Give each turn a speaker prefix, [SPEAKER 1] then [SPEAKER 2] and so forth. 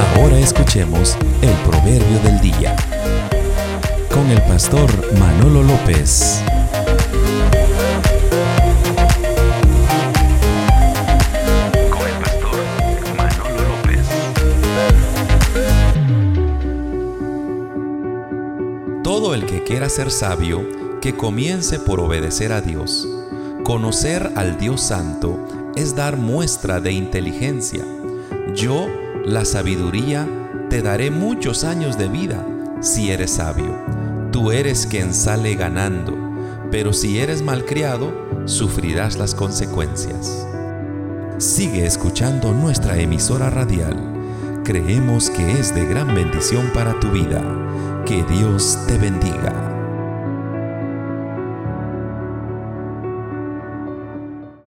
[SPEAKER 1] Ahora escuchemos el proverbio del día con el pastor Manolo López.
[SPEAKER 2] Con el pastor Manolo López.
[SPEAKER 1] Todo el que quiera ser sabio, que comience por obedecer a Dios. Conocer al Dios Santo es dar muestra de inteligencia. Yo, la sabiduría, te daré muchos años de vida si eres sabio. Tú eres quien sale ganando, pero si eres malcriado, sufrirás las consecuencias. Sigue escuchando nuestra emisora radial. Creemos que es de gran bendición para tu vida. Que Dios te bendiga.